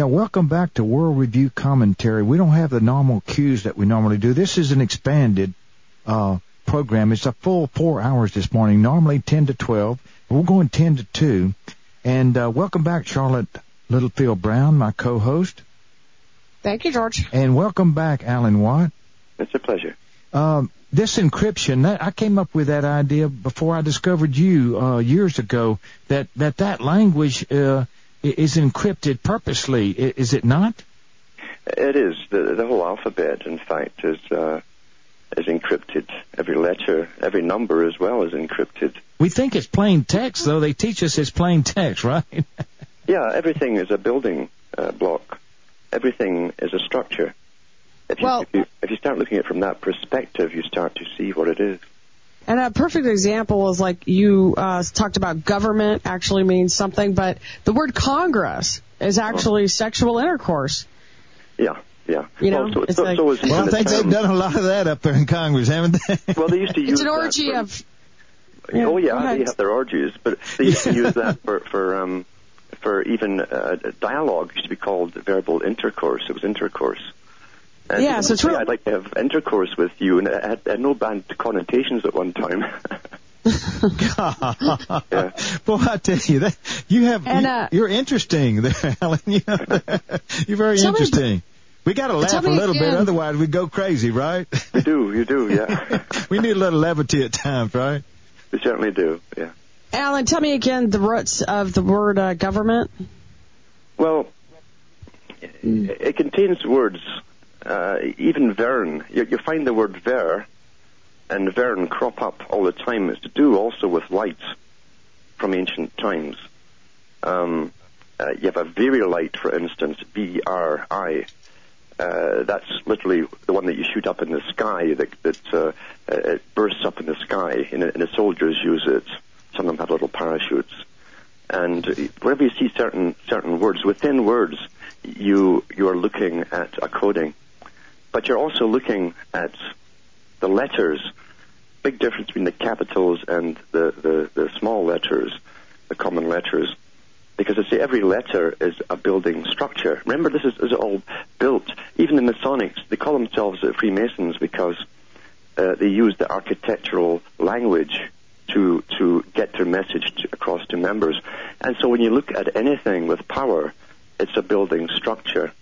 Yeah, welcome back to World Review Commentary. We don't have the normal cues that we normally do. This is an expanded uh, program. It's a full four hours this morning, normally 10 to 12. We're going 10 to 2. And uh, welcome back, Charlotte Littlefield Brown, my co-host. Thank you, George. And welcome back, Alan Watt. It's a pleasure. Um, this encryption, that, I came up with that idea before I discovered you uh, years ago. That that that language uh, is encrypted purposely, is it not? It is. The, the whole alphabet, in fact, is uh, is encrypted. Every letter, every number as well is encrypted. We think it's plain text, though. They teach us it's plain text, right? yeah, everything is a building uh, block. Everything is a structure. If you, well, if you, if you start looking at it from that perspective, you start to see what it is. And a perfect example is like you uh, talked about government actually means something, but the word Congress is actually oh. sexual intercourse. Yeah, yeah. You know, well, so, it's so, like, so well I think the they've done a lot of that up there in Congress, haven't they? Well, they used to use it's an orgy for, of. Yeah, oh yeah, they have their orgies, but they used to use that for for um for even uh, dialogue. It used to be called verbal intercourse. It was intercourse. And yeah, so it's I'd like to have intercourse with you, and it had, had no bad connotations at one time. yeah. Boy, I tell you that you have and, uh, you, are interesting there, Alan. You are very interesting. Me, we got to laugh a little again. bit, otherwise we go crazy, right? You do, you do, yeah. we need a little levity at times, right? We certainly do, yeah. Alan, tell me again the roots of the word uh, government. Well, it contains words uh, even Vern, you, you, find the word ver and Vern crop up all the time. It's to do also with light from ancient times. Um, uh, you have a very light, for instance, B-R-I. Uh, that's literally the one that you shoot up in the sky, that, that uh, it bursts up in the sky, and, and the soldiers use it. Some of them have little parachutes. And wherever you see certain certain words, within words, you you are looking at a coding but you're also looking at the letters. Big difference between the capitals and the, the, the small letters, the common letters. Because I say every letter is a building structure. Remember, this is, is all built. Even the Masonics, they call themselves Freemasons because uh, they use the architectural language to to get their message to, across to members. And so when you look at anything with power, it's a building structure.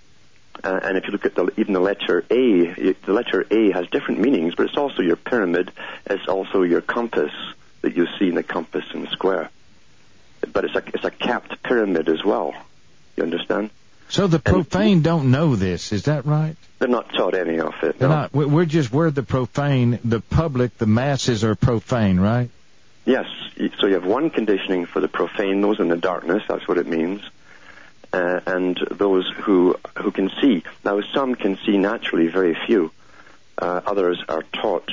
Uh, and if you look at the, even the letter A, the letter A has different meanings, but it's also your pyramid. It's also your compass that you see in the compass and the square. But it's a, it's a capped pyramid as well. You understand? So the profane and, don't know this, is that right? They're not taught any of it. They're no. not. We're just we're the profane. The public, the masses are profane, right? Yes. So you have one conditioning for the profane, those in the darkness. That's what it means uh, and those who who can see. Now, some can see naturally, very few. Uh, others are taught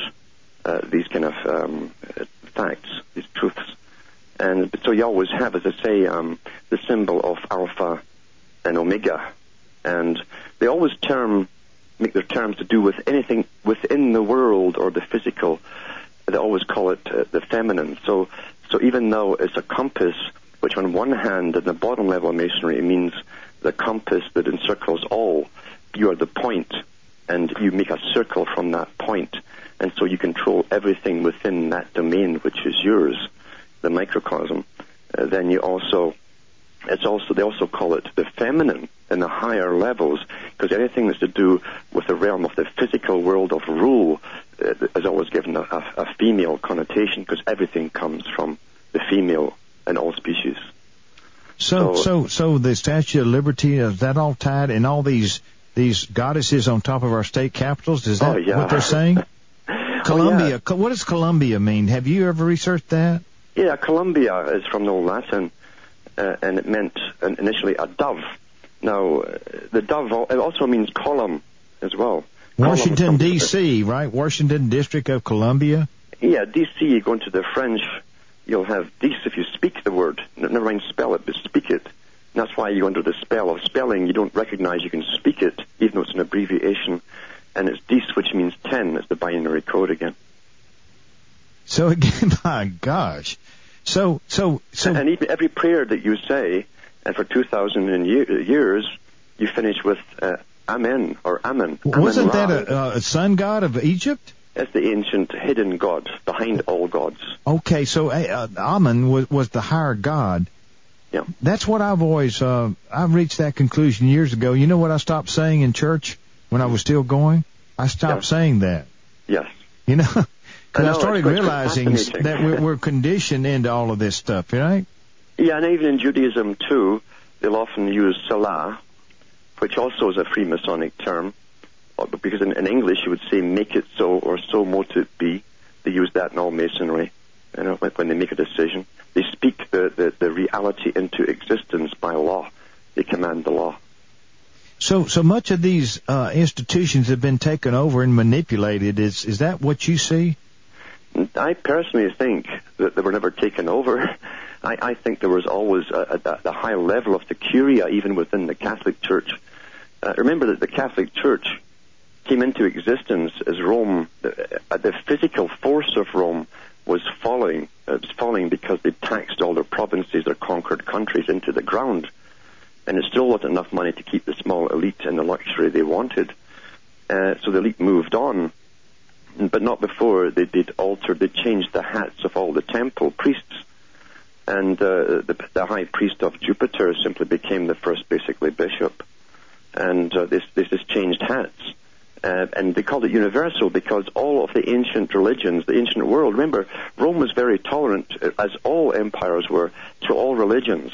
uh, these kind of um, facts, these truths, and so you always have, as I say, um, the symbol of alpha and omega, and they always term make their terms to do with anything within the world or the physical. They always call it uh, the feminine. So, so even though it's a compass which on one hand, in the bottom level of masonry, means the compass that encircles all. You are the point, and you make a circle from that point, and so you control everything within that domain, which is yours, the microcosm. Uh, then you also, it's also they also call it the feminine in the higher levels, because anything that's to do with the realm of the physical world of rule uh, is always given a, a, a female connotation, because everything comes from the female in all species. So, so, so, so the Statue of Liberty is that all tied in all these these goddesses on top of our state capitals? Is that oh, yeah. what they're saying? Columbia. Oh, yeah. What does Columbia mean? Have you ever researched that? Yeah, Columbia is from the Old Latin, uh, and it meant initially a dove. Now, uh, the dove it also means column as well. Washington D.C., right? Washington District of Columbia. Yeah, D.C. Going to the French you'll have this if you speak the word. Never mind spell it, but speak it. And that's why you're under the spell of spelling, you don't recognize you can speak it, even though it's an abbreviation. And it's dis, which means ten. It's the binary code again. So again, my gosh. So, so, so. And even every prayer that you say, and for 2,000 years, you finish with uh, Amen or Amen. Wasn't Amen that a, a sun god of Egypt? That's the ancient hidden god behind all gods. Okay, so uh, Amen was, was the higher god. Yeah. That's what I've always, uh, I've reached that conclusion years ago. You know what I stopped saying in church when I was still going? I stopped Yeah. saying that. Yes. You know? Because I, know, started realizing that we're, we're conditioned into all of this stuff, right? Yeah, and even in Judaism too, they'll often use Selah, which also is a Freemasonic term, because in, in English you would say "make it so" or "so mote it be." They use that in all Masonry, you know, when- they make a decision. They speak the, the, the reality into existence by law. They command the law. So, so much of these uh, institutions have been taken over and manipulated. Is is that what you see? I personally think that they were never taken over. I, I think there was always a, a, a high level of the curia even within the Catholic Church. Uh, remember that the Catholic Church came into existence as Rome, the, uh, the physical force of Rome was falling. It was falling because they taxed all their provinces, their conquered countries into the ground. And it still wasn't enough money to keep the small elite in the luxury they wanted. Uh, so the elite moved on but not before they did alter, they changed the hats of all the temple priests. And uh, the, the high priest of Jupiter simply became the first, basically, bishop. And uh, this, this has changed hats. Uh, and they called it universal because all of the ancient religions, the ancient world, remember, Rome was very tolerant, uh, as all empires were, to all religions.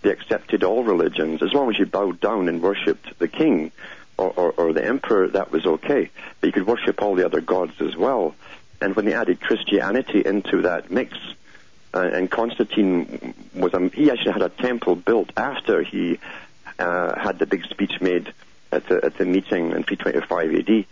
They accepted all religions. As long as you bowed down and worshipped the king, or, or, or the emperor, that was okay. But you could worship all the other gods as well. And when they added Christianity into that mix, uh, and Constantine was a, he actually had a temple built after he uh, had the big speech made at the, at the meeting in 325 AD.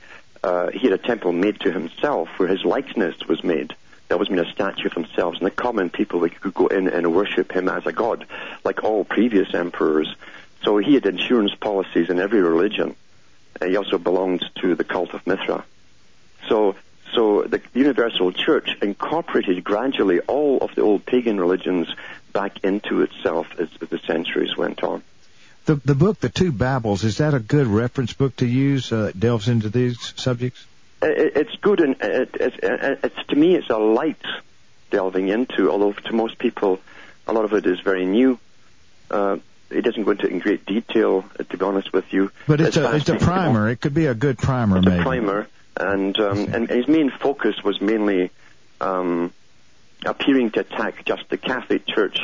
Uh, he had a temple made to himself where his likeness was made. That was made a statue of himself, and the common people could go in and worship him as a god, like all previous emperors. So he had insurance policies in every religion. Uh, he also belonged to the cult of Mithra. So, so the Universal Church incorporated gradually all of the old pagan religions back into itself as the centuries went on. The the book, The Two Babylons, is that a good reference book to use? Uh, that delves into these subjects. It, it's good, and it, it, it, it's to me, it's a light delving into. Although to most people, a lot of it is very new. Uh, it doesn't go into it in great detail, uh, to be honest with you. But it's, a it's a primer. It could be a good primer, It's maybe. a primer, and um, and his main focus was mainly um, appearing to attack just the Catholic Church,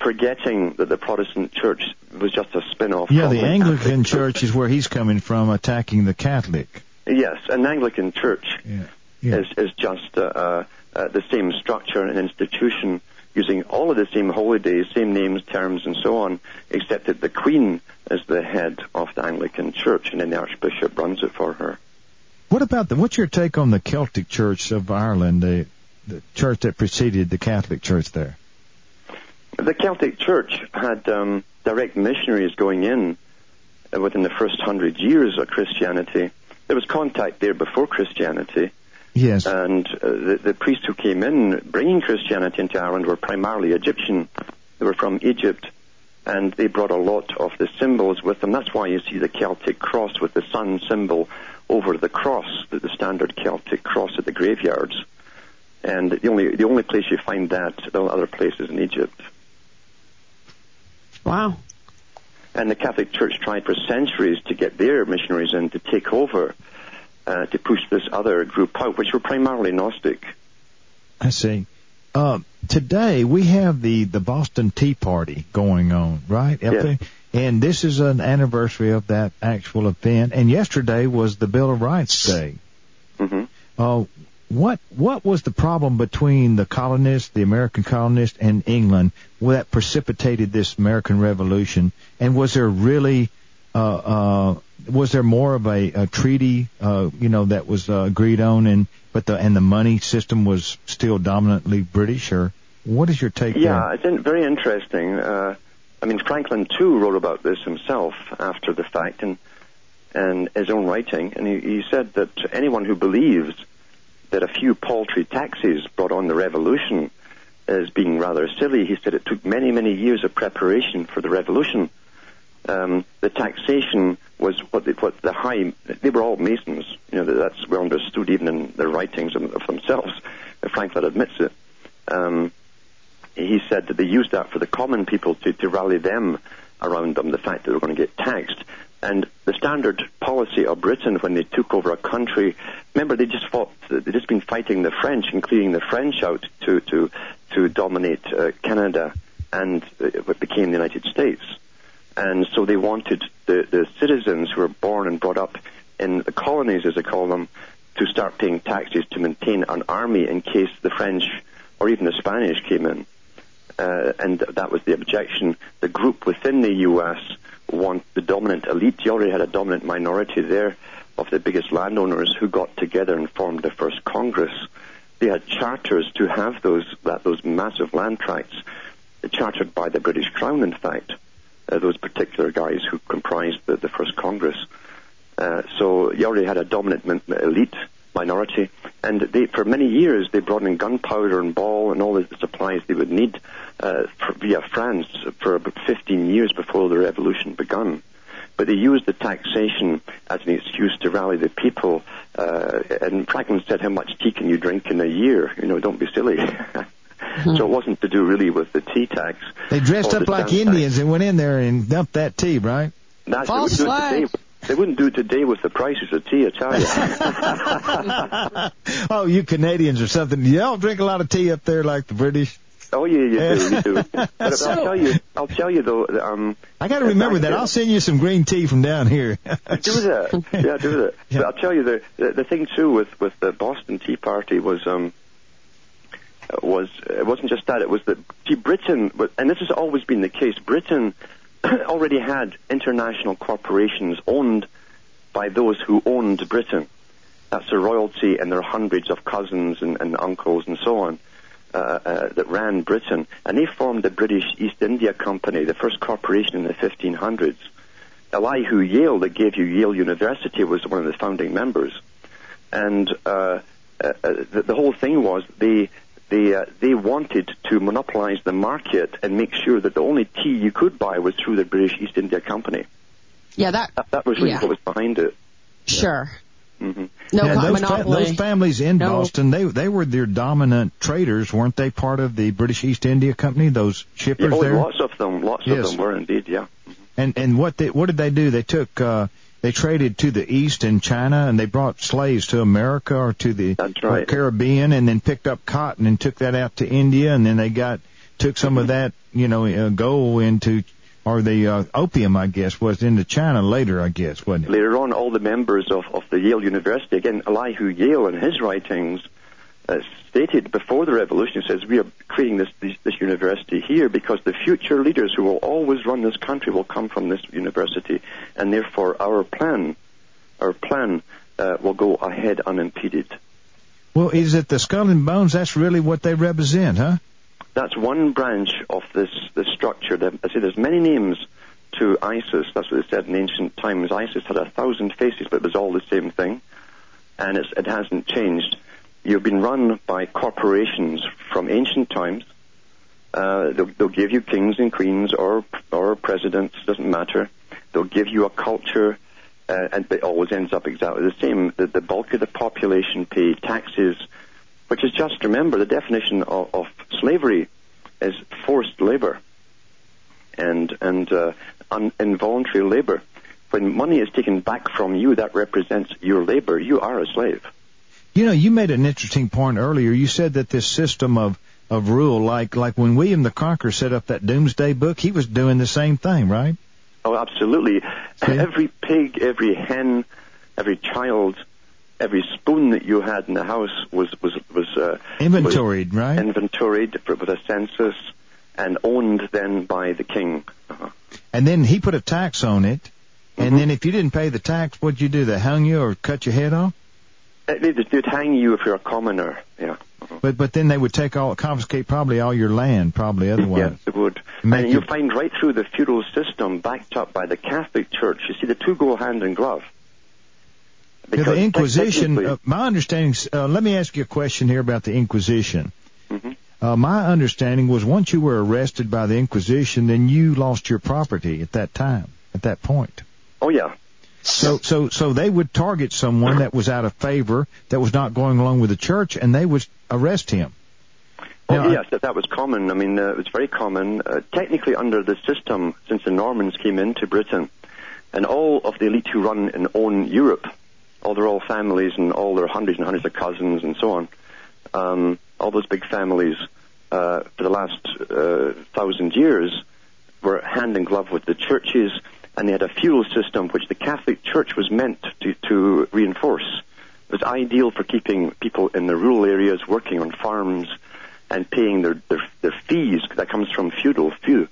forgetting that the Protestant Church was just a spin-off. Yeah, from the Catholic Anglican Church is where he's coming from, attacking the Catholic. Yes, an Anglican Church Yeah. Yeah. is is just uh, uh, uh, the same structure and institution, using all of the same holidays, same names, terms, and so on, except that the Queen is the head of the Anglican Church, and then the Archbishop runs it for her. What about the? What's your take on the Celtic Church of Ireland, the the church that preceded the Catholic Church there? The Celtic Church had um, direct missionaries going in uh, within the first hundred years of Christianity. There was contact there before Christianity, Yes. and uh, the, the priests who came in bringing Christianity into Ireland were primarily Egyptian. They were from Egypt, and they brought a lot of the symbols with them. That's why you see the Celtic cross with the sun symbol over the cross, the, the standard Celtic cross at the graveyards. And the only the only place you find that, the other places in Egypt. Wow. And the Catholic Church tried for centuries to get their missionaries in to take over, uh, to push this other group out, which were primarily Gnostic. I see. Uh, today we have the the Boston Tea Party going on, right? Yeah. And this is an anniversary of that actual event. And yesterday was the Bill of Rights Day. Mm-hmm. Uh, what what was the problem between the colonists, the American colonists, and England that precipitated this American Revolution? And was there really uh, uh, was there more of a, a treaty, uh, you know, that was uh, agreed on, and but the and the money system was still dominantly British, or what is your take Yeah, there? it's very interesting. Uh, I mean, Franklin too wrote about this himself after the fact, and and his own writing, and he, he said that anyone who believes that a few paltry taxes brought on the revolution is being rather silly. He said it took many, many years of preparation for the revolution. um, the taxation was what, the, what the high, they were all Masons. You know, that's well understood even in their writings of, of themselves. Franklin admits it. Um, he said that they used that for the common people to, to rally them around them, the fact that they were going to get taxed. And the standard policy of Britain when they took over a country, remember they just fought, they just been fighting the French including the French out to to to dominate uh, Canada and uh, what became the United States. And so they wanted the, the citizens who were born and brought up in the colonies, as they call them, to start paying taxes to maintain an army in case the French or even the Spanish came in. Uh, and that was the objection. The group within the U.S. want the dominant elite. You already had a dominant minority there of the biggest landowners who got together and formed the first Congress. They had charters to have those that those massive land tracts, chartered by the British Crown, in fact uh, those particular guys who comprised the, the first Congress. Uh, so you already had a dominant elite minority, and they, for many years they brought in gunpowder and ball and all the supplies they would need uh, for, via France for about 15 years before the revolution began. But they used the taxation as an excuse to rally the people. Uh, and Franklin said, "How much tea can you drink in a year? You know, don't be silly." Mm-hmm. So it wasn't to do really with the tea tax. They dressed up like Indians tax. and went in there and dumped that tea, right? That's, False do today, they wouldn't do it today with the prices of tea, I tell you. oh, you Canadians or something. You don't drink a lot of tea up there like the British. Oh yeah, you do, you do. But so, I'll tell you, I'll tell you though. Um, I got to remember that. I'll send you some green tea from down here. do that, yeah, do that. Yeah. But I'll tell you the, the the thing too with with the Boston Tea Party was um was it wasn't just that. It was that see, Britain, and this has always been the case. Britain already had international corporations owned by those who owned Britain. That's the royalty and their hundreds of cousins and, and uncles and so on uh, uh, that ran Britain. And they formed the British East India Company, the first corporation in the 1500s. Elihu Yale, that gave you Yale University, was one of the founding members. And uh, uh, uh the, the, whole thing was they they uh, they wanted to monopolize the market and make sure that the only tea you could buy was through the British East India Company. Yeah, that that, that was really yeah. what was behind it. Sure. Mm-hmm. No yeah, those, fa- those, families in no. Boston, they they were their dominant traders, weren't they? Part of the British East India Company, those shippers yeah, oh, there. Lots of them, lots yes. of them were indeed, yeah. And and what they what did they do? They took uh, they traded to the east in China and they brought slaves to America or to the right. Caribbean and then picked up cotton and took that out to India and then they got took some of that you know uh, gold into or the uh, opium I guess was into China later I guess wasn't it later on all the members of of the Yale University again Elihu Yale in his writings uh, stated before the revolution says we are creating this, this, this university here because the future leaders who will always run this country will come from this university, and therefore our plan, our plan uh, will go ahead unimpeded. Well, is it the skull and bones? That's really what they represent, huh? That's one branch of this this structure. I say there's many names to ISIS. That's what they said in ancient times. ISIS had a thousand faces, but it was all the same thing, and it hasn't changed. You've been run by corporations from ancient times. Uh, they'll, they'll, give you kings and queens or or presidents, doesn't matter. They'll give you a culture, uh, and it always ends up exactly the same. The, the, bulk of the population pay taxes, which is just remember the definition of, of slavery is forced labor and and uh, un, involuntary labor. When money is taken back from you, that represents your labor. You are a slave. You know, you made an interesting point earlier. You said that this system of of rule, like like when William the Conqueror set up that Doomsday Book, he was doing the same thing, right? Oh, absolutely. See? Every pig, every hen, every child, every spoon that you had in the house was was was uh, inventoried, was right? Inventoried with a census and owned then by the king. Uh-huh. And then he put a tax on it. And mm-hmm. then if you didn't pay the tax, what'd you do? They hung you or cut your head off? They'd, they'd hang you if you're a commoner. Yeah. But but then they would take all confiscate probably all your land probably otherwise. Yes, they would. Make and you find right through the feudal system backed up by the Catholic Church. You see, the two go hand in glove. Yeah, the Inquisition. Uh, my understanding. Uh, let me ask you a question here about the Inquisition. Mm-hmm. Uh, my understanding was once you were arrested by the Inquisition, then you lost your property at that time. at that point. Oh yeah. So, so, so they would target someone that was out of favor, that was not going along with the church, and they would arrest him. Oh Now, yes, that, that was common. I mean, uh, it was very common. Uh, technically, under the system, since the Normans came into Britain, and all of the elite who run and own Europe, all their all families and all their hundreds and hundreds of cousins and so on, um, all those big families uh, for the last uh, thousand years were hand in glove with the churches, and they had a feudal system which the Catholic Church was meant to, to reinforce. It was ideal for keeping people in the rural areas working on farms and paying their, their, their fees. That comes from feudal few.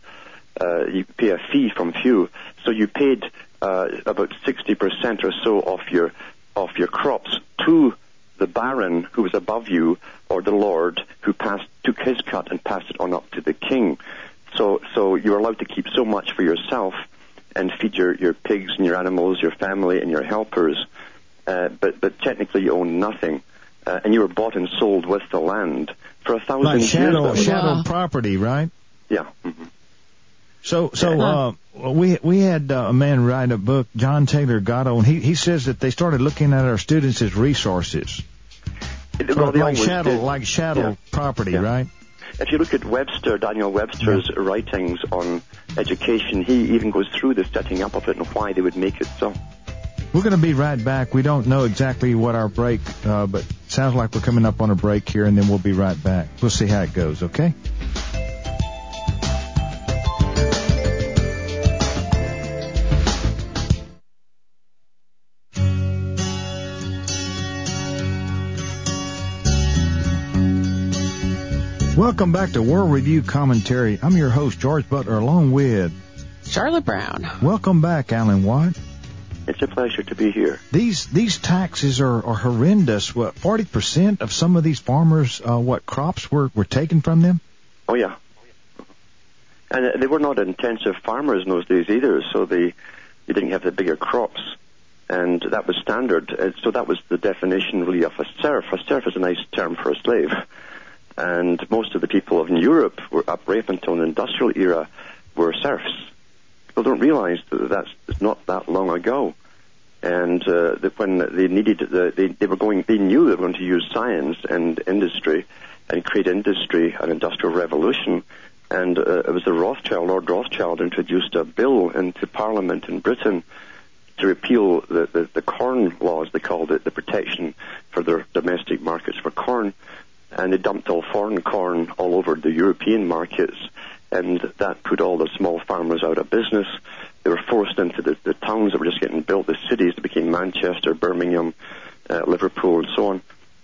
Uh, you pay a fee from few, so you paid uh, about 60% or so of your of your crops to the baron who was above you or the lord who passed took his cut and passed it on up to the king. So so you were allowed to keep so much for yourself and feed your, your pigs and your animals, your family and your helpers. Uh, but but technically you own nothing, uh, and you were bought and sold with the land for a thousand Like years. chattel, that was- chattel Wow. property, right? yeah. mhm. So, so uh, we we had uh, a man write a book, John Taylor Gatto, and he he says that they started looking at our students as resources, It- well, like chattel, did. like chattel Yeah. property, Yeah. right? If you look at Webster, Daniel Webster's writings on education, he even goes through the setting up of it and why they would make it so. We're going to be right back. We don't know exactly what our break, uh, but sounds like we're coming up on a break here, and then we'll be right back. We'll see how it goes. Okay. Welcome back to World Review Commentary. I'm your host, George Butler, along with Charlotte Brown. Welcome back, Alan Watt. It's a pleasure to be here. These these taxes are, are horrendous. What forty percent of some of these farmers, uh, what crops were were taken from them? Oh yeah. And they were not intensive farmers in those days either, so they they didn't have the bigger crops, and that was standard. Uh, so that was the definition really of a serf. A serf is a nice term for a slave, and most of the people of Europe were up right until the industrial era were serfs. People don't realize that that's not that long ago, and uh, that when they needed the, they they were going they knew they were going to use science and industry and create industry and industrial revolution. And uh, it was the Rothschild, Lord Rothschild, introduced a bill into Parliament in Britain to repeal the, the, the corn laws, they called it, the protection for their domestic markets for corn. And they dumped all foreign corn all over the European markets, and that put all the small farmers out of business. They were forced into the, the towns that were just getting built, the cities that became Manchester, Birmingham, uh, Liverpool, and so on.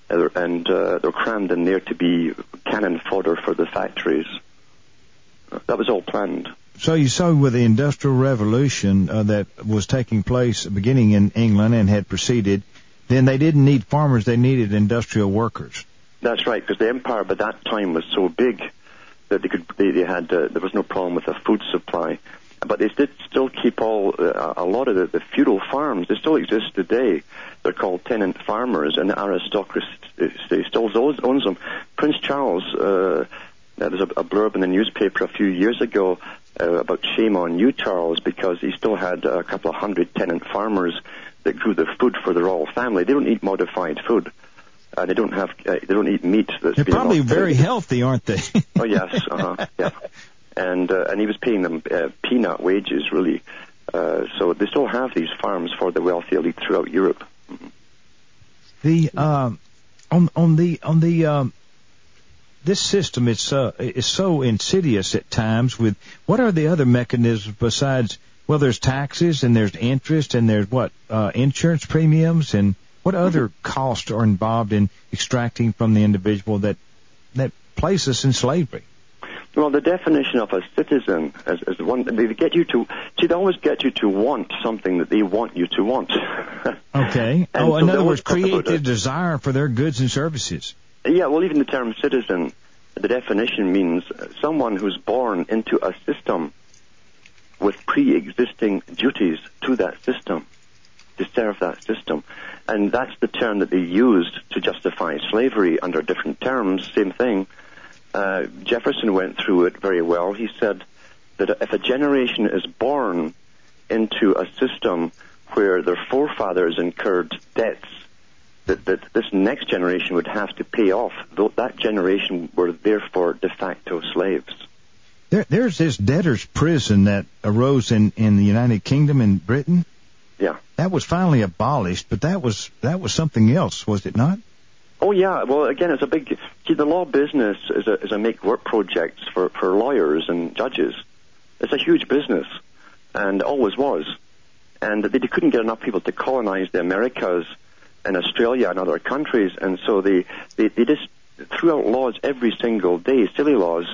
And uh, they were crammed in there to be cannon fodder for the factories. That was all planned. So you saw with the Industrial Revolution uh, that was taking place beginning in England and had proceeded, then they didn't need farmers; they needed industrial workers. That's right, because the empire by that time was so big that they could they, they had uh, there was no problem with the food supply. But they did still keep all uh, a lot of the, the feudal farms. They still exist today. They're called tenant farmers, and the aristocracy still owns them. Prince Charles, uh, there was a, a blurb in the newspaper a few years ago uh, about shame on you, Charles, because he still had a couple of hundred tenant farmers that grew the food for the royal family. They don't eat modified food. Uh, they don't have. Uh, they don't eat meat. That's They're probably very healthy, aren't they? Oh yes, uh-huh, yeah. And uh, and he was paying them uh, peanut wages, really. Uh, so they still have these farms for the wealthy elite throughout Europe. the um, on on the on the um, this system is uh, is so insidious at times. With what are the other mechanisms besides? Well, there's taxes and there's interest and there's what uh, insurance premiums and what other costs are involved in extracting from the individual that that place us in slavery. Well, the definition of a citizen as, as one they get you to see they always get you to want something that they want you to want. Okay. Oh, so in other words, create the desire for their goods and services. Yeah, well, even the term citizen, the definition means someone who's born into a system with pre-existing duties to that system, to serve that system. And that's the term that they used to justify slavery under different terms, same thing. Uh, Jefferson went through it very well. He said that if a generation is born into a system where their forefathers incurred debts that, that this next generation would have to pay off. That generation were therefore de facto slaves. There, there's this debtor's prison that arose in, in the United Kingdom and Britain. Yeah. That was finally abolished, but that was that was something else, was it not? Oh yeah. Well, again, it's a big. See, the law business is a is a make work project for for lawyers and judges. It's a huge business, and always was. And they couldn't get enough people to colonize the Americas and Australia and other countries, and so they they, they just threw out laws every single day, silly laws,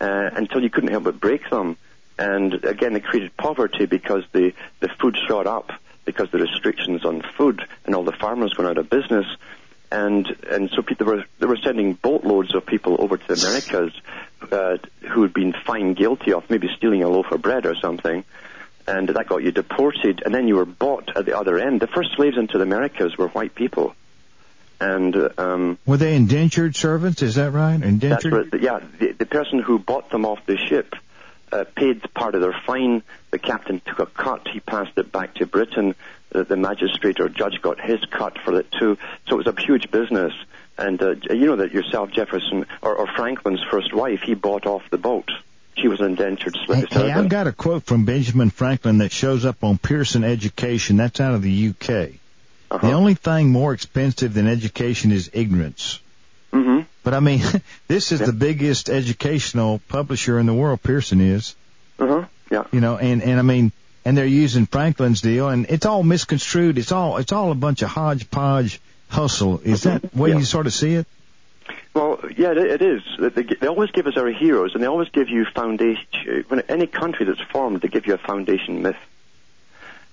uh, until you couldn't help but break them. And again, it created poverty because the the food shot up because the restrictions on food and all the farmers went out of business. And and so people were they were sending boatloads of people over to the Americas uh, who had been found guilty of maybe stealing a loaf of bread or something, and that got you deported, and then you were bought at the other end. The first slaves into the Americas were white people. And um, were they indentured servants? Is that right? Indentured? That's right. Yeah, the, the person who bought them off the ship uh, paid part of their fine. The captain took a cut. He passed it back to Britain. The, the magistrate or judge got his cut for it too. So it was a huge business. And uh, you know that yourself, Jefferson or, or Franklin's first wife, he bought off the boat. She was an indentured slave. Hey, hey, I've got a quote from Benjamin Franklin that shows up on Pearson Education. That's out of the UK. Uh-huh. The only thing more expensive than education is ignorance. Mm-hmm. But I mean, this is yeah. the biggest educational publisher in the world. Pearson is. Uh-huh. Yeah. You know, and and I mean, and they're using Franklin's deal, and it's all misconstrued. It's all it's all a bunch of hodgepodge hustle. Is that the way yeah. you sort of see it? Well, yeah, it is. They, they always give us our heroes, and they always give you foundation. When any country that's formed, they give you a foundation myth.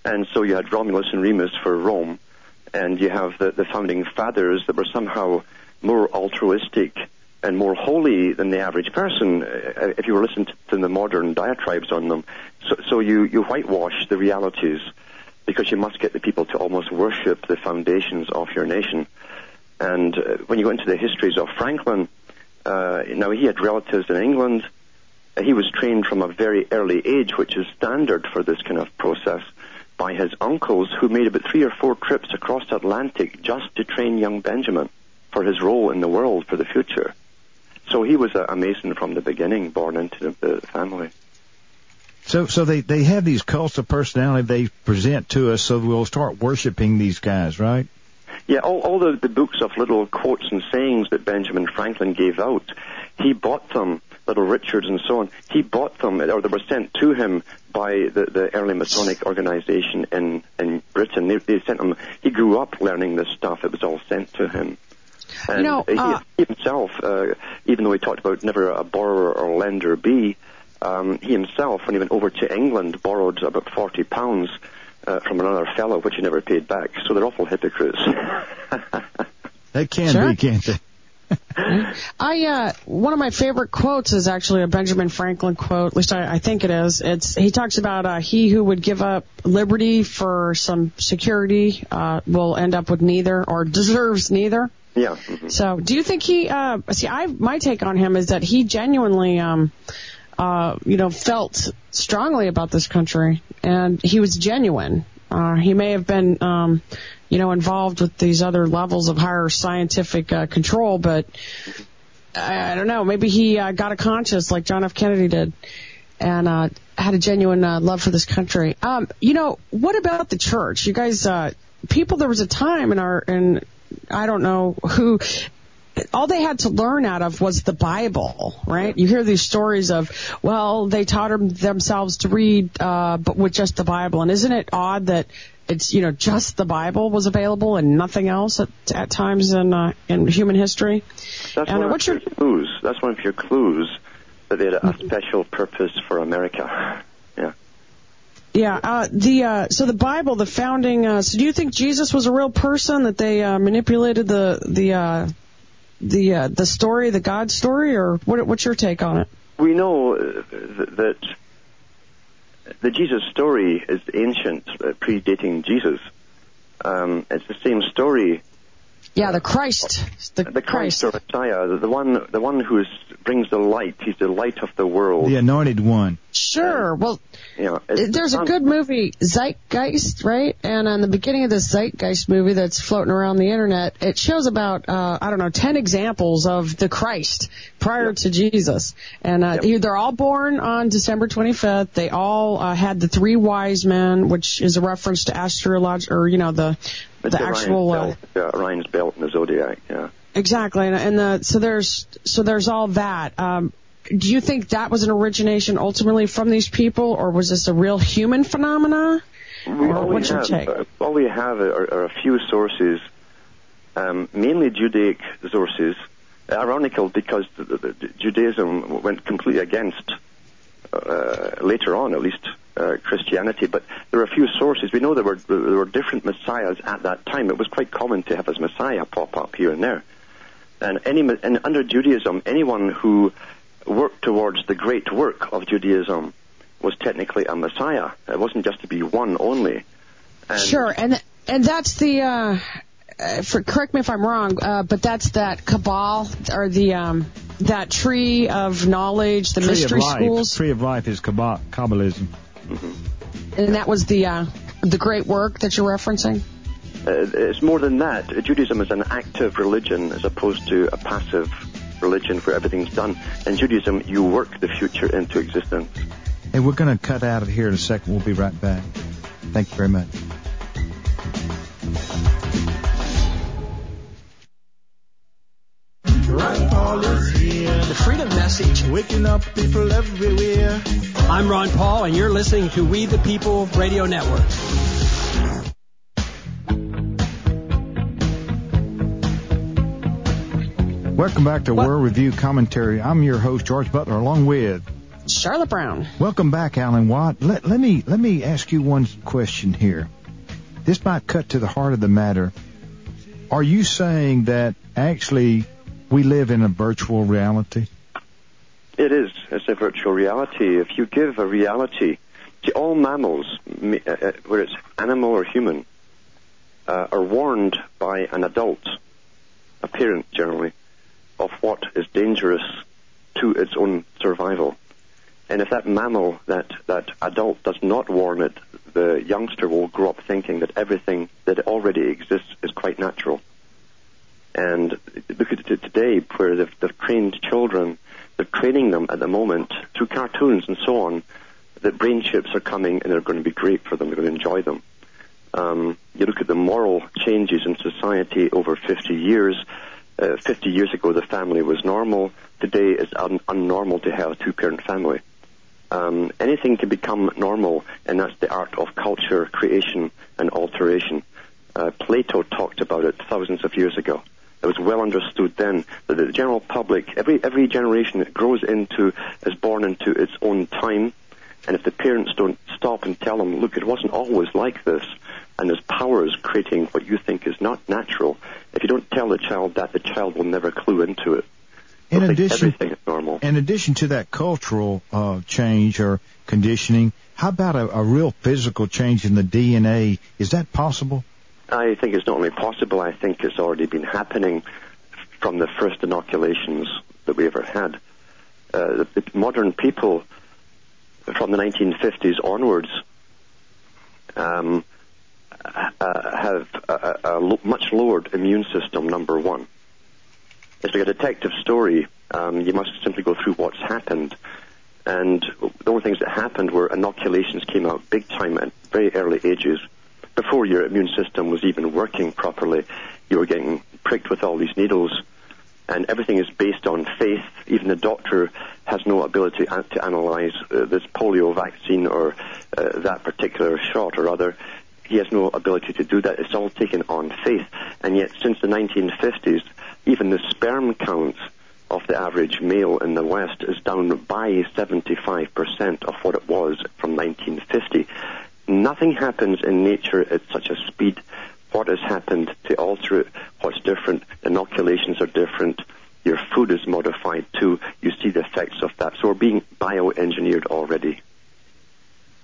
And so you had Romulus and Remus for Rome, and you have the, the founding fathers that were somehow more altruistic and more holy than the average person. Uh, if you were listening to the modern diatribes on them, so, so you you whitewash the realities because you must get the people to almost worship the foundations of your nation. And uh, when you go into the histories of Franklin, uh, now he had relatives in England. Uh, he was trained from a very early age, which is standard for this kind of process, by his uncles who made about three or four trips across the Atlantic just to train young Benjamin for his role in the world for the future. So he was a, a Mason from the beginning, born into the, the family. So, so they, they have these cults of personality they present to us, so we'll start worshiping these guys, right? Yeah, all, all the, the books of little quotes and sayings that Benjamin Franklin gave out, he bought them, Little Richards and so on, he bought them, or they were sent to him by the, the early Masonic organization in, in Britain. They, they sent him, he grew up learning this stuff, it was all sent to him. And you know, uh, he, himself, uh, even though he talked about never a borrower or lender be, um, he himself, when he went over to England, borrowed about forty pounds uh, from another fellow, which he never paid back. So they're awful hypocrites. they can sure. be, can't they? I uh one of my favorite quotes is actually a Benjamin Franklin quote. At least I, I think it is. It's he talks about uh, he who would give up liberty for some security uh, will end up with neither or deserves neither. Yeah. Mm-hmm. So, do you think he? Uh, see, I my take on him is that he genuinely, um, uh, you know, felt strongly about this country, and he was genuine. Uh, he may have been, um, you know, involved with these other levels of higher scientific uh, control, but I, I don't know. Maybe he uh, got a conscience like John F. Kennedy did, and uh, had a genuine uh, love for this country. Um, you know, what about the church? You guys, uh, people. There was a time in our in I don't know who all they had to learn out of was the Bible, right? You hear these stories of, well, they taught them themselves to read, uh, but with just the Bible. And isn't it odd that it's, you know, just the Bible was available and nothing else at, at times in, uh, in human history? That's and, one uh, of your clues. That's one of your clues that they had a special purpose for America. Yeah. Uh, the uh, so the Bible, the founding. Uh, so do you think Jesus was a real person that they uh, manipulated the the uh, the uh, the story, the God story, or what, what's your take on it? We know uh, that the Jesus story is ancient, uh, predating Jesus. Um, it's the same story Yeah, the Christ. The, the Christ. Christ or Messiah, the, the one, the one who is, brings the light. He's the light of the world. The anointed one. Sure. Well, You know, it- there's a good movie, Zeitgeist, right? And on the beginning of this Zeitgeist movie that's floating around the internet, it shows about, uh, I don't know, 10 examples of the Christ prior to Jesus. And, uh, Yep. they're all born on December 25th. They all, uh, had the three wise men, which is a reference to astrology, or, you know, the, It's the actual, uh, Orion's belt, yeah, Orion's belt in the zodiac. Yeah. Exactly, and, and the, so there's so there's all that. Um, do you think that was an origination ultimately from these people, or was this a real human phenomena? We, Or all, we what's your have, take? uh, all we have are, are a few sources, um, mainly Judaic sources. Ironical because the, the, the Judaism went completely against, uh, later on at least, uh, Christianity. But there are a few sources. We know there were there were different messiahs at that time. It was quite common to have a messiah pop up here and there. And any and under Judaism, anyone who worked towards the great work of Judaism was technically a messiah. It wasn't just to be one only. And Sure, and and that's the. Uh, uh, for, correct me if I'm wrong, uh, but that's that cabal or the um, that tree of knowledge, the Tree mystery of life. schools, Tree of life is Kabba- Kabbalism. And that was the uh, the great work that you're referencing. Uh, it's more than that. Judaism is an active religion as opposed to a passive religion where everything's done. In Judaism, you work the future into existence. Hey, we're going to cut out of here in a second. We'll be right back. Thank you very much. Ron Paul is here, The Freedom Message. waking up people everywhere. I'm Ron Paul, and you're listening to We the People Radio Network. Welcome back to World Review Commentary. I'm your host, George Butler, along with. Charlotte Brown. Welcome back, Alan Watt. Let, let me let me ask you one question here. This might cut to the heart of the matter. Are you saying that actually we live in a virtual reality? It is. It's a virtual reality. If you give a reality to all mammals, uh, uh, whether it's animal or human, uh, are warned by an adult, a parent generally, of what is dangerous to its own survival. And if that mammal, that, that adult does not warn it, the youngster will grow up thinking that everything that already exists is quite natural. And look at it today, where they've, they've trained children, they're training them at the moment through cartoons and so on, that brain chips are coming and they're going to be great for them, they're going to enjoy them. Um, you look at the moral changes in society over 50 years. Uh, 50 years ago, the family was normal. Today, it's un- unnormal to have a two-parent family. Um, anything can become normal, and that's the art of culture, creation, and alteration. Uh, Plato talked about it thousands of years ago. It was well understood then that the general public, every every generation that grows into, is born into its own time, and if the parents don't stop and tell them, look, it wasn't always like this, and there's powers creating what you think is not natural, if you don't tell the child that, the child will never clue into it. In They'll addition, normal. in addition to that cultural uh, change or conditioning, how about a, a real physical change in the DNA? Is that possible? I think it's not only possible, I think it's already been happening from the first inoculations that we ever had. Uh, the, the modern people from the 1950s onwards um, uh, have a, a, a much lowered immune system, number one. It's like a detective story. Um, you must simply go through what's happened. And the only things that happened were inoculations came out big time at very early ages. Before your immune system was even working properly, you were getting pricked with all these needles. And everything is based on faith. Even the doctor has no ability to analyze uh, this polio vaccine or uh, that particular shot or other. He has no ability to do that. It's all taken on faith. And yet, since the 1950s, even the sperm count of the average male in the West is down by 75% of what it was from 1950. Nothing happens in nature at such a speed. What has happened to alter it? What's different? Inoculations are different. Your food is modified too. You see the effects of that. So we're being bioengineered already.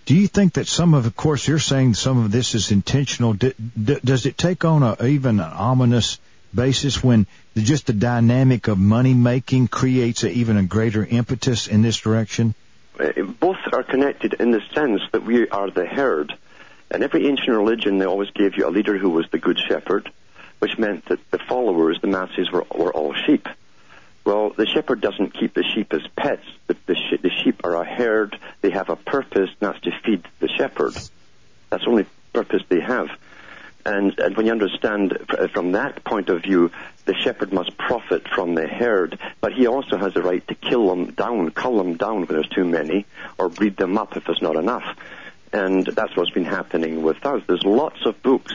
Do you think that some of, of course, you're saying some of this is intentional. D- d- does it take on a even an ominous basis when just the dynamic of money making creates a, even a greater impetus in this direction? Uh, both are connected in the sense that we are the herd. In every ancient religion, they always gave you a leader who was the good shepherd, which meant that the followers, the masses, were, were all sheep. Well, the shepherd doesn't keep the sheep as pets. The, the, the sheep are a herd. They have a purpose, and that's to feed the shepherd. That's the only purpose they have. And, and when you understand from that point of view, the shepherd must profit from the herd, but he also has the right to kill them down, cull them down when there's too many, or breed them up if there's not enough. And that's what's been happening with us. There's lots of books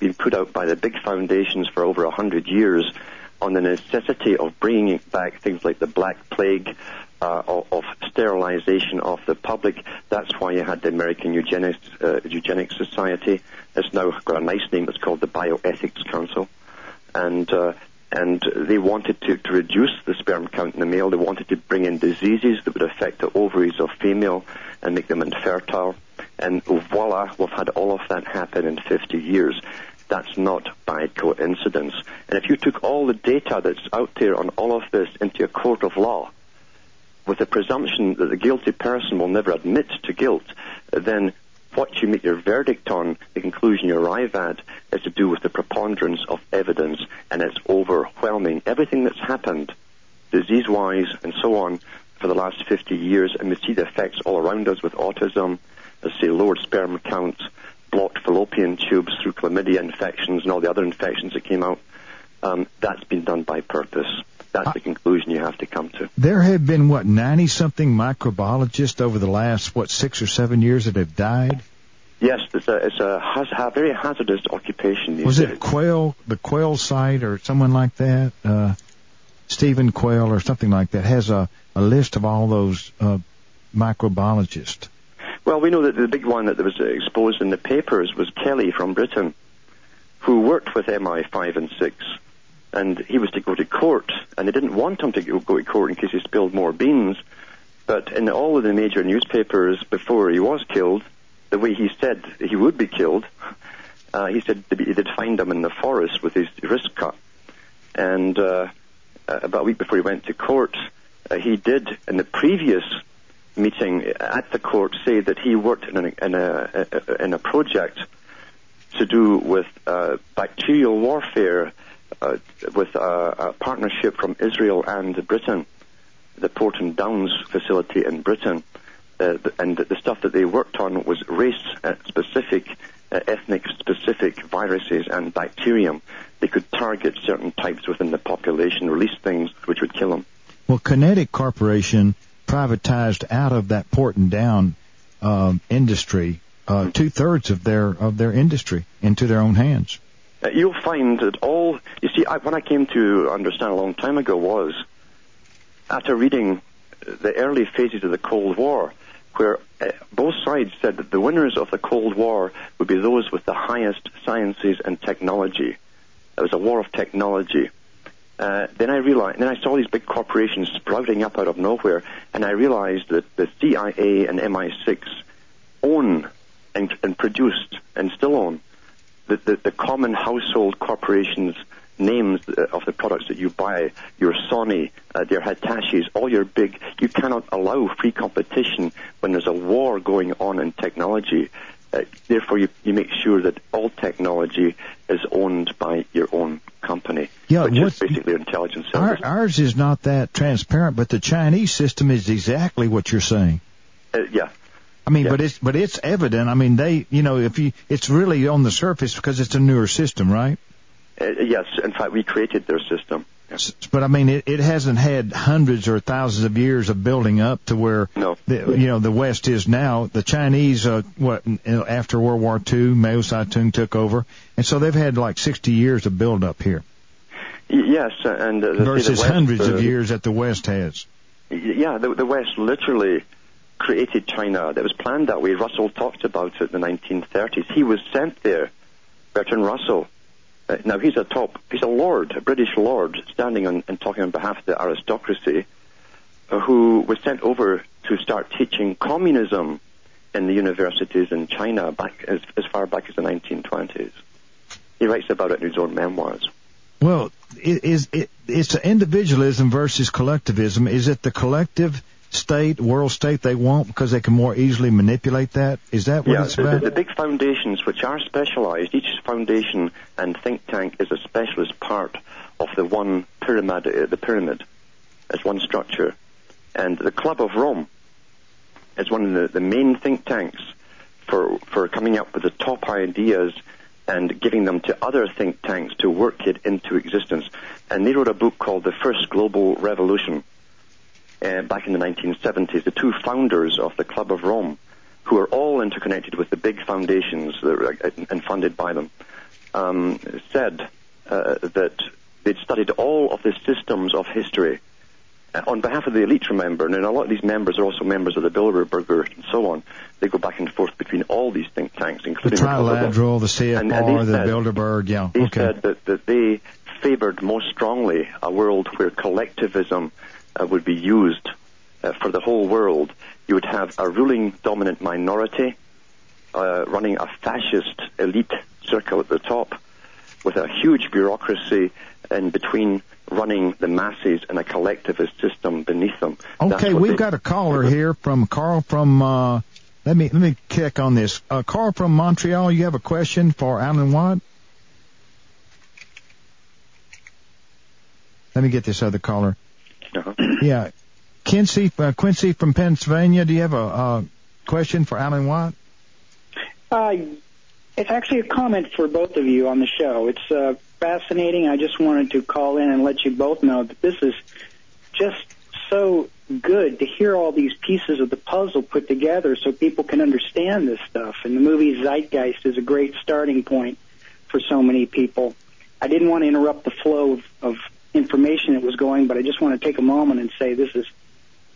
being put out by the big foundations for over a hundred years on the necessity of bringing back things like the Black Plague, uh, of, of, sterilization of the public. That's why you had the American Eugenics, uh, Eugenics Society. It's now got a nice name. It's called the Bioethics Council, and uh, and they wanted to, to reduce the sperm count in the male. They wanted to bring in diseases that would affect the ovaries of female and make them infertile. And voila, we've had all of that happen in 50 years. That's not by coincidence. And if you took all the data that's out there on all of this into a court of law, with the presumption that the guilty person will never admit to guilt, then what you make your verdict on, the conclusion you arrive at, is to do with the preponderance of evidence, and it's overwhelming. Everything that's happened, disease-wise and so on, for the last 50 years, and we see the effects all around us with autism, let's say lowered sperm counts, blocked fallopian tubes through chlamydia infections and all the other infections that came out. Um, that's been done by purpose. That's the conclusion you have to come to. There have been what ninety something microbiologists over the last what six or seven years that have died. Yes, it's a it's a, very hazardous occupation. Was days. it Quayle, the Quayle site, or someone like that? Uh, Stephen Quayle or something like that has a, a list of all those uh, microbiologists. Well, we know that the big one that was exposed in the papers was Kelly from Britain, who worked with MI5 and 6 and he was to go to court, and they didn't want him to go to court in case he spilled more beans. But in all of the major newspapers before he was killed, the way he said he would be killed, uh, he said he did find him in the forest with his wrist cut. And uh, about a week before he went to court, uh, he did, in the previous meeting at the court, say that he worked in a, in a, in a project to do with uh, bacterial warfare uh, with a, a, partnership from Israel and Britain, the Porton Downs facility in Britain. Uh, and the stuff that they worked on was race-specific, uh, ethnic-specific viruses and bacterium. They could target certain types within the population, release things which would kill them. Well, QinetiQ Corporation privatized out of that Porton Down um, industry uh, two thirds of their of their industry into their own hands uh, you'll find that all, you see, I, what I came to understand a long time ago was, after reading the early phases of the Cold War, where uh, both sides said that the winners of the Cold War would be those with the highest sciences and technology. It was a war of technology. Uh, then I realized, then I saw these big corporations sprouting up out of nowhere, and I realized that the CIA and MI6 own and, and produced and still own the, the, the common household corporations names uh, of the products that you buy, your Sony, uh, your Hitachis, all your big, you cannot allow free competition when there's a war going on in technology. Uh, therefore, you, you make sure that all technology is owned by your own company, yeah, which is basically intelligence our, ours is not that transparent, but the Chinese system is exactly what you're saying. Uh, yeah, I mean, yeah. but it's but it's evident. I mean, they, you know, if you, it's really on the surface because it's a newer system, right? Uh, yes, in fact, we created their system. Yes. But I mean, it, it hasn't had hundreds or thousands of years of building up to where, no. the, you know, the West is now. The Chinese, uh, what after World War II, Mao Zedong took over, and so they've had like 60 years of build up here. Yes, and uh, versus West, hundreds uh, of years that the West has. Yeah, the, the West literally created China. That was planned that way. Russell talked about it in the 1930s. He was sent there, Bertrand Russell. Uh, now he's a top, he's a lord, a British lord, standing on, and talking on behalf of the aristocracy, uh, who was sent over to start teaching communism in the universities in China back as, as far back as the 1920s. He writes about it in his own memoirs. Well, is it? It's individualism versus collectivism. Is it the collective state, world state they want because they can more easily manipulate that? Is that what yeah, it's the, the, about? the big foundations, which are specialized, each foundation and think tank is a specialist part of the one pyramid, uh, the pyramid, as one structure. And the Club of Rome is one of the, the main think tanks for, for coming up with the top ideas and giving them to other think tanks to work it into existence. And they wrote a book called The First Global Revolution uh, back in the 1970s. The two founders of the Club of Rome, who are all interconnected with the big foundations are, uh, and funded by them, um, said uh, that they'd studied all of the systems of history uh, on behalf of the elite, remember, and a lot of these members are also members of the Bilderberger and so on. They go back and forth between all these think tanks, including the Club of Rome. trilateral, the CFR, And- and the said- Bilderberg. Yeah. They Okay. said that, that they favored most strongly a world where collectivism uh, would be used uh, for the whole world. You would have a ruling dominant minority uh, running a fascist elite circle at the top with a huge bureaucracy in between running the masses and a collectivist system beneath them. Okay, we've they- got a caller here from Carl from. Uh, let me let me check on this. Uh, Carl from Montreal, you have a question for Alan Watt? Let me get this other caller. Uh-huh. Yeah, Quincy uh, Quincy from Pennsylvania. Do you have a uh, question for Alan Watt? Uh, it's actually a comment for both of you on the show. It's uh, fascinating. I just wanted to call in and let you both know that this is just so good to hear all these pieces of the puzzle put together so people can understand this stuff. And the movie Zeitgeist is a great starting point for so many people. I didn't want to interrupt the flow of, of information it was going, but I just want to take a moment and say this is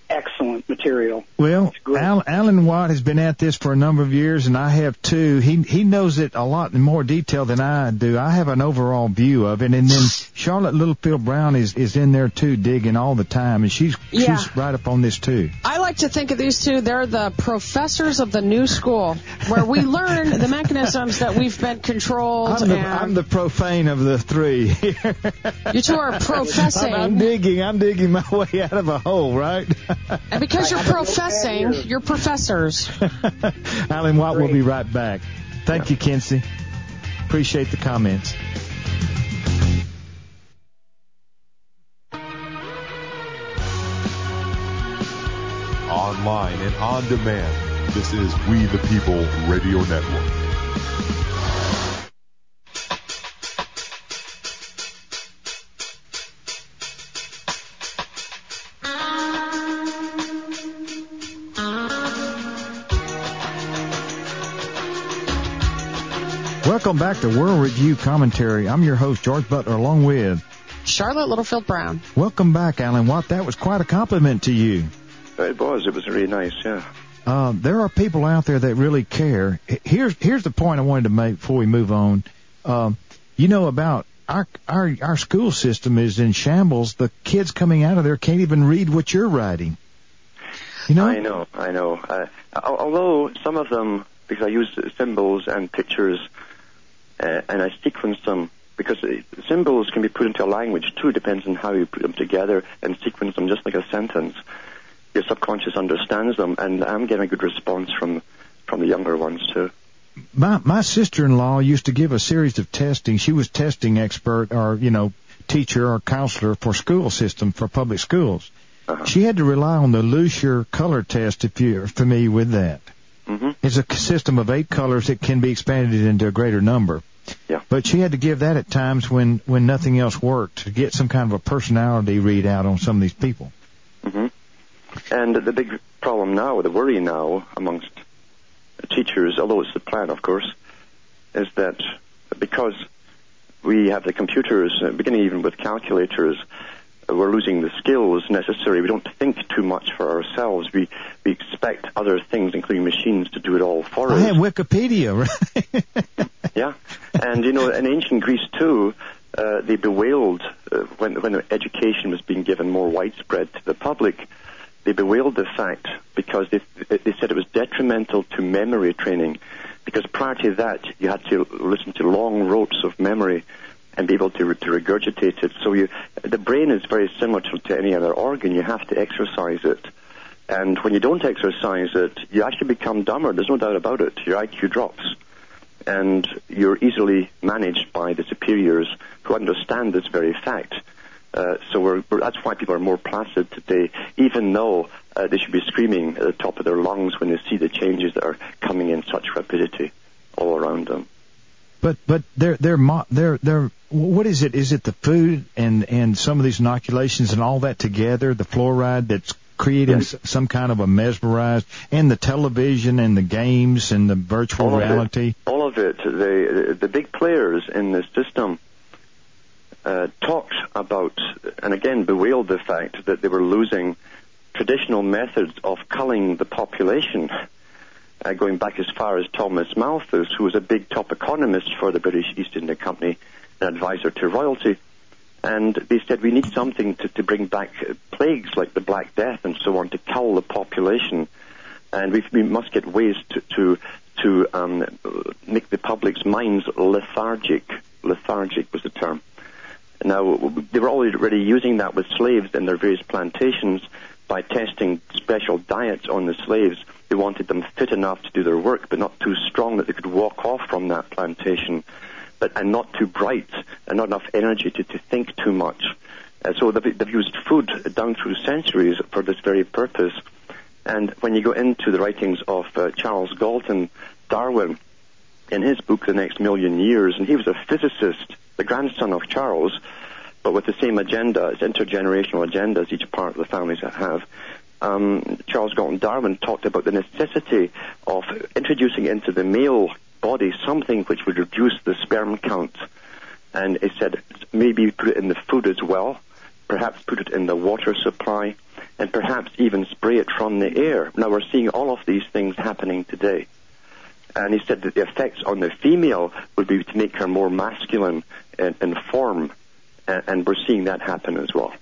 excellent material. Well. Al, Alan Watt has been at this for a number of years, and I have too. He he knows it a lot in more detail than I do. I have an overall view of it, and then Charlotte Littlefield Brown is is in there too, digging all the time, and she's Yeah. she's right up on this too. I like to think of these two, they're the professors of the new school, where we learn the mechanisms that we've been controlled. I'm the, I'm the profane of the three. you two are professing. I'm, I'm digging. I'm digging my way out of a hole, right? and because you're I have a professing, you're professors. Alan Watt will be right back. Thank you, Kinsey. Appreciate the comments. Online and on demand. This is We the People Radio Network. Welcome back to World Review Commentary. I'm your host, George Butler, along with. Charlotte Littlefield Brown. Welcome back, Alan Watt. That was quite a compliment to you. It was. It was really nice, yeah. Uh, there are people out there that really care. Here's here's the point I wanted to make before we move on. Um, you know about our our our school system is in shambles. The kids coming out of there can't even read what you're writing. You know, I know, I know. Uh, although some of them, because I use symbols and pictures, uh, and I sequence them, because uh, symbols can be put into a language too, depends on how you put them together and sequence them just like a sentence. Your subconscious understands them, and I'm getting a good response from from the younger ones too. my my sister-in-law used to give a series of testing. She was testing expert or you know teacher or counselor for school system for public schools. Uh-huh. She had to rely on the Lüscher color test if you're familiar with that. hmm It's a system of eight colors that can be expanded into a greater number. Yeah. But she had to give that at times when when nothing else worked to get some kind of a personality readout on some of these people. hmm And the big problem now, the worry now amongst teachers, although it's the plan, of course, is that because we have the computers, uh, beginning even with calculators, uh, we're losing the skills necessary. We don't think too much for ourselves. We we expect other things, including machines, to do it all for I us. have Wikipedia, right? Yeah, and you know, in ancient Greece too, uh, they bewailed uh, when when education was being given more widespread to the public. They bewailed the fact because they they said it was detrimental to memory training, because prior to that you had to listen to long ropes of memory and be able to, to regurgitate it. So you, the brain is very similar to, to any other organ. You have to exercise it. And when you don't exercise it, you actually become dumber. There's no doubt about it. Your IQ drops. And you're easily managed by the superiors who understand this very fact. Uh, so we're, we're, that's why people are more placid today, even though uh, they should be screaming at the top of their lungs when they see the changes that are coming in such rapidity all around them. But but they're they're mo- they're they're what is it? Is it the food and and some of these inoculations and all that together, the fluoride that's creating Yes. some kind of a mesmerized and the television and the games and the virtual All of it. reality. all of it, the the big players in this system uh, talked about, and again bewailed the fact that they were losing traditional methods of culling the population. Uh, going back as far as Thomas Malthus, who was a big top economist for the British East India Company, an advisor to royalty, and they said we need something to, to bring back plagues like the Black Death and so on to cull the population and we, we must get ways to to, to um, make the public's minds lethargic. Lethargic was the term. Now they were already using that with slaves in their various plantations by testing special diets on the slaves. They wanted them fit enough to do their work, but not too strong that they could walk off from that plantation, but and not too bright and not enough energy to, to think too much. Uh, so they've, they've used food down through centuries for this very purpose. And when you go into the writings of uh, Charles Galton, Darwin, in his book The Next Million Years, and he was a physicist, the grandson of Charles, but with the same agenda, it's intergenerational agenda as each part of the families that have. Um, Charles Galton Darwin talked about the necessity of introducing into the male body something which would reduce the sperm count. And he said maybe put it in the food as well, perhaps put it in the water supply, and perhaps even spray it from the air. Now we're seeing all of these things happening today. And he said that the effects on the female would be to make her more masculine in, in form, and, and we're seeing that happen as well.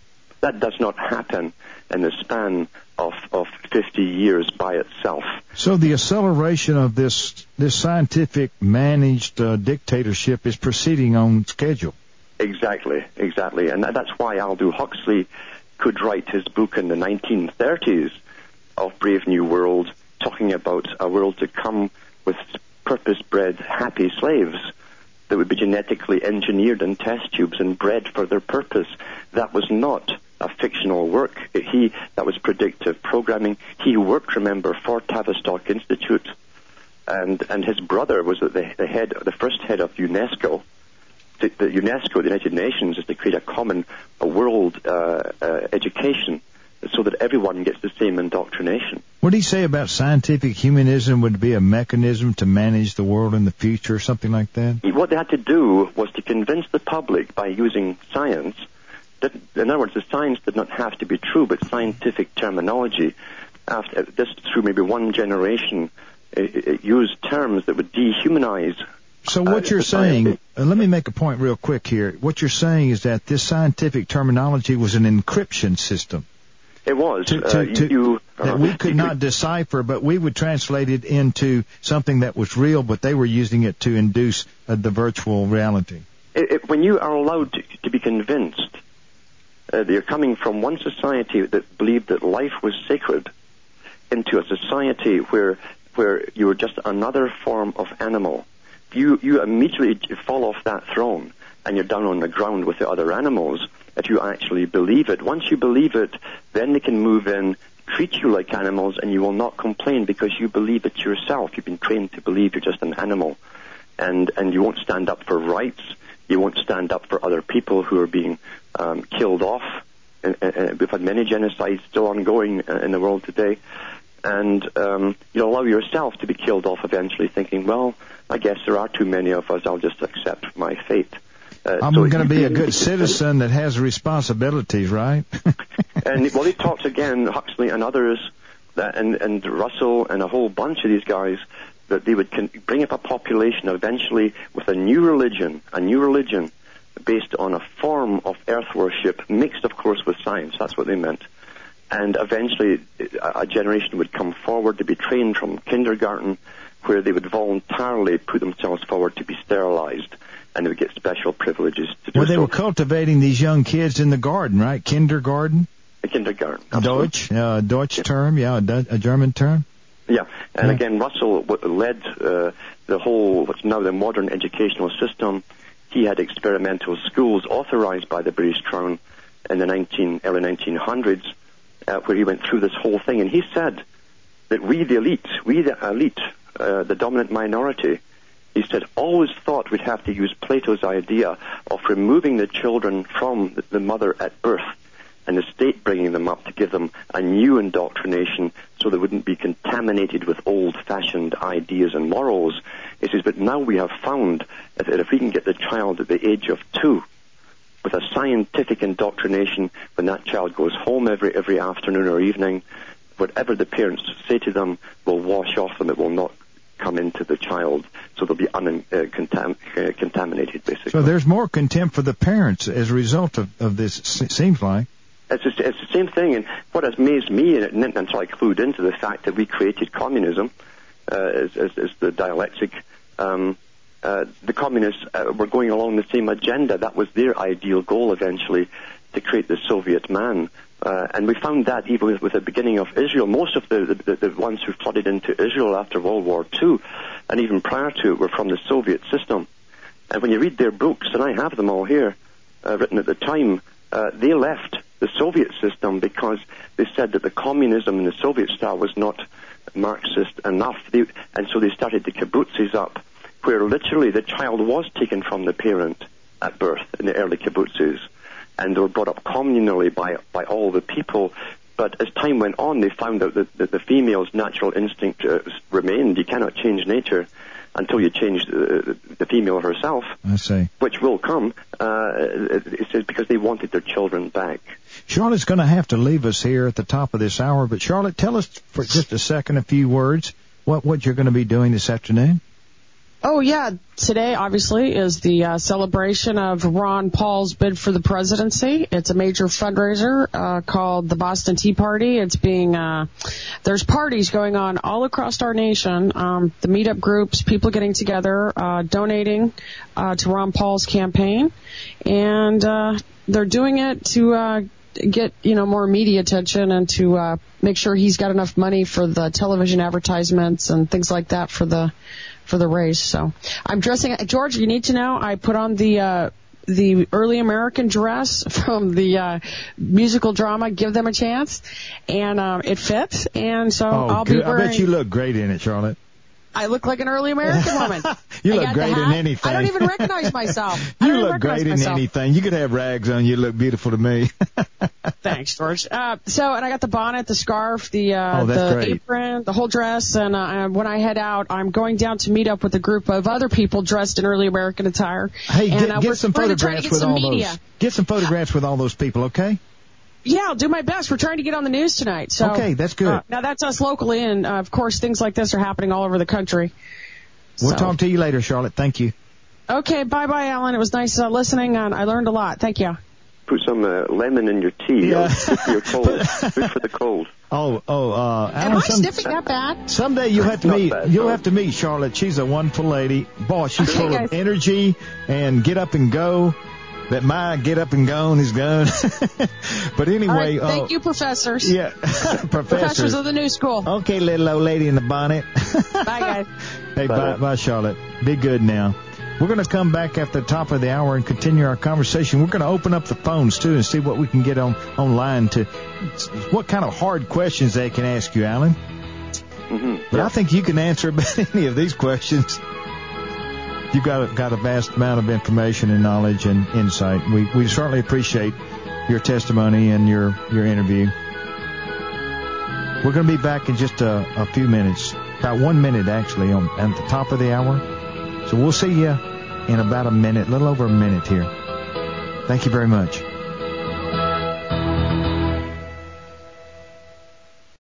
That does not happen in the span of, of 50 years by itself. So the acceleration of this this scientific managed uh, dictatorship is proceeding on schedule. Exactly, exactly. And that, that's why Aldous Huxley could write his book in the 1930s of Brave New World, talking about a world to come with purpose-bred happy slaves that would be genetically engineered in test tubes and bred for their purpose. That was not a fictional work. He that was predictive programming. He worked, remember, for Tavistock Institute, and and his brother was the, the head, the first head of UNESCO. The, the UNESCO, the United Nations, is to create a common a world uh, uh, education so that everyone gets the same indoctrination. What do you say about scientific humanism would be a mechanism to manage the world in the future, or something like that? What they had to do was to convince the public by using science that, in other words, the science did not have to be true, but scientific terminology. After this, through maybe one generation, it, it used terms that would dehumanize. So what Uh, you're saying, uh, let me make a point real quick here. What you're saying is that this scientific terminology was an encryption system It was to, uh, to, to, you, that uh, we could not decipher, but we would translate it into something that was real, but they were using it to induce uh, the virtual reality. it, it, when you are allowed to, to be convinced uh, that you're coming from one society that believed that life was sacred into a society where where you were just another form of animal, you you immediately fall off that throne and you're down on the ground with the other animals. If you actually believe it, once you believe it, then they can move in, treat you like animals, and you will not complain because you believe it yourself. You've been trained to believe you're just an animal and and you won't stand up for rights. You won't stand up for other people who are being um, killed off. And, and, we've had many genocides still ongoing uh, in the world today, and um, you'll allow yourself to be killed off eventually, thinking, "Well, I guess there are too many of us. I'll just accept my fate." Uh, I'm so going to be a good citizen that has responsibilities, right? and well, he talks again, Huxley and others, that, and, and Russell and a whole bunch of these guys, that they would con- bring up a population eventually with a new religion, a new religion based on a form of earth worship, mixed, of course, with science. That's what they meant. And eventually, a, a generation would come forward to be trained from kindergarten, where they would voluntarily put themselves forward to be sterilized and they would get special privileges to do Well, they so. were cultivating these young kids in the garden, right? Kindergarten, A kindergarten. absolutely. Deutsch, uh, Deutsch term, yeah, a, a German term. Yeah, and Yeah. again, Russell w- led uh, the whole what's now the modern educational system. He had experimental schools authorized by the British Crown in the 19, early 1900s, uh, where he went through this whole thing, and he said that we, the elite, we, the elite, uh, the dominant minority, he said, always thought we'd have to use Plato's idea of removing the children from the- the mother at birth and the state bringing them up to give them a new indoctrination so they wouldn't be contaminated with old-fashioned ideas and morals. He says, but now we have found that if we can get the child at the age of two with a scientific indoctrination, when that child goes home every every afternoon or evening, whatever the parents say to them will wash off them. It will not come into the child, so they'll be un, uh, contam- uh, contaminated, basically. So there's more contempt for the parents as a result of, of this, seems like. It's, just, it's the same thing, and what has amazed me, and it didn't until I clued into the fact that we created communism uh, as, as, as the dialectic. Um, uh, the communists uh, were going along the same agenda. That was their ideal goal eventually, to create the Soviet man. Uh, and we found that even with, with the beginning of Israel. Most of the, the, the ones who flooded into Israel after World War II, and even prior to it, were from the Soviet system. And when you read their books, and I have them all here, uh, written at the time, uh, they left the Soviet system because they said that the communism in the Soviet style was not Marxist enough. They, and so they started the kibbutzes up, where literally the child was taken from the parent at birth in the early kibbutzes, and they were brought up communally by, by all the people. But as time went on, they found out that, that the female's natural instinct uh, remained. You cannot change nature until you change the, the female herself I see. which will come, uh, it says because they wanted their children back. Charlotte's going to have to leave us here at the top of this hour, but Charlotte, tell us for just a second, a few words, what, what you're going to be doing this afternoon. Oh yeah, today obviously is the uh, celebration of Ron Paul's bid for the presidency. It's a major fundraiser uh, called the Boston Tea Party. It's being uh, there's parties going on all across our nation. Um, the meetup groups, people getting together, uh, donating uh, to Ron Paul's campaign, and uh, they're doing it to. Uh, get you know more media attention and to uh, make sure he's got enough money for the television advertisements and things like that for the for the race. So I'm dressing. George, you need to know I put on the. Uh, the early American dress from the uh, musical drama "Give Them a Chance," and um, it fits. And so Oh, I'll good. be I bet you look great in it, Charlotte. I look like an early American woman. You I look great in anything. I don't even recognize myself. You look great in anything. You could have rags on. You look beautiful to me. Thanks, George. Uh, so, and I got the bonnet, the scarf, the uh, Oh, the great. apron, the whole dress. And uh, when I head out, I'm going down to meet up with a group of other people dressed in early American attire. hey, and, get, uh, get some we're gonna photographs get with some all media. those. Get some photographs with all those people, okay? Yeah, I'll do my best. We're trying to get on the news tonight. So Okay, that's good. Uh, now that's us locally, and uh, of course things like this are happening all over the country. We'll So- talk to you later, Charlotte. Thank you. Okay, bye bye, Alan. It was nice uh, listening, and I learned a lot. Thank you. Put some uh, lemon in your tea. Yeah. It'll for your cold. good for the cold. Oh, oh, uh, Am I some- sniffing that bad? Someday you'll have to Not meet. bad, you'll no. have to meet Charlotte. She's a wonderful lady. Boy, she's full of energy and get up and go. That my get up and gone is gone. but anyway, right, thank uh, you, professors. yeah, Professors professors. of the new school. Okay, little old lady in the bonnet. Bye, guys. Hey, bye, Bye. bye, Charlotte. Be good now. We're going to come back at the top of the hour and continue our conversation. We're going to open up the phones too and see what we can get on online to what kind of hard questions they can ask you, Alan. hmm But I think you can answer about any of these questions. You've got got a vast amount of information and knowledge and insight. We we certainly appreciate your testimony and your your interview. We're going to be back in just a, a few minutes, about one minute actually, on at the top of the hour. So we'll see you in about a minute, a little over a minute here. Thank you very much.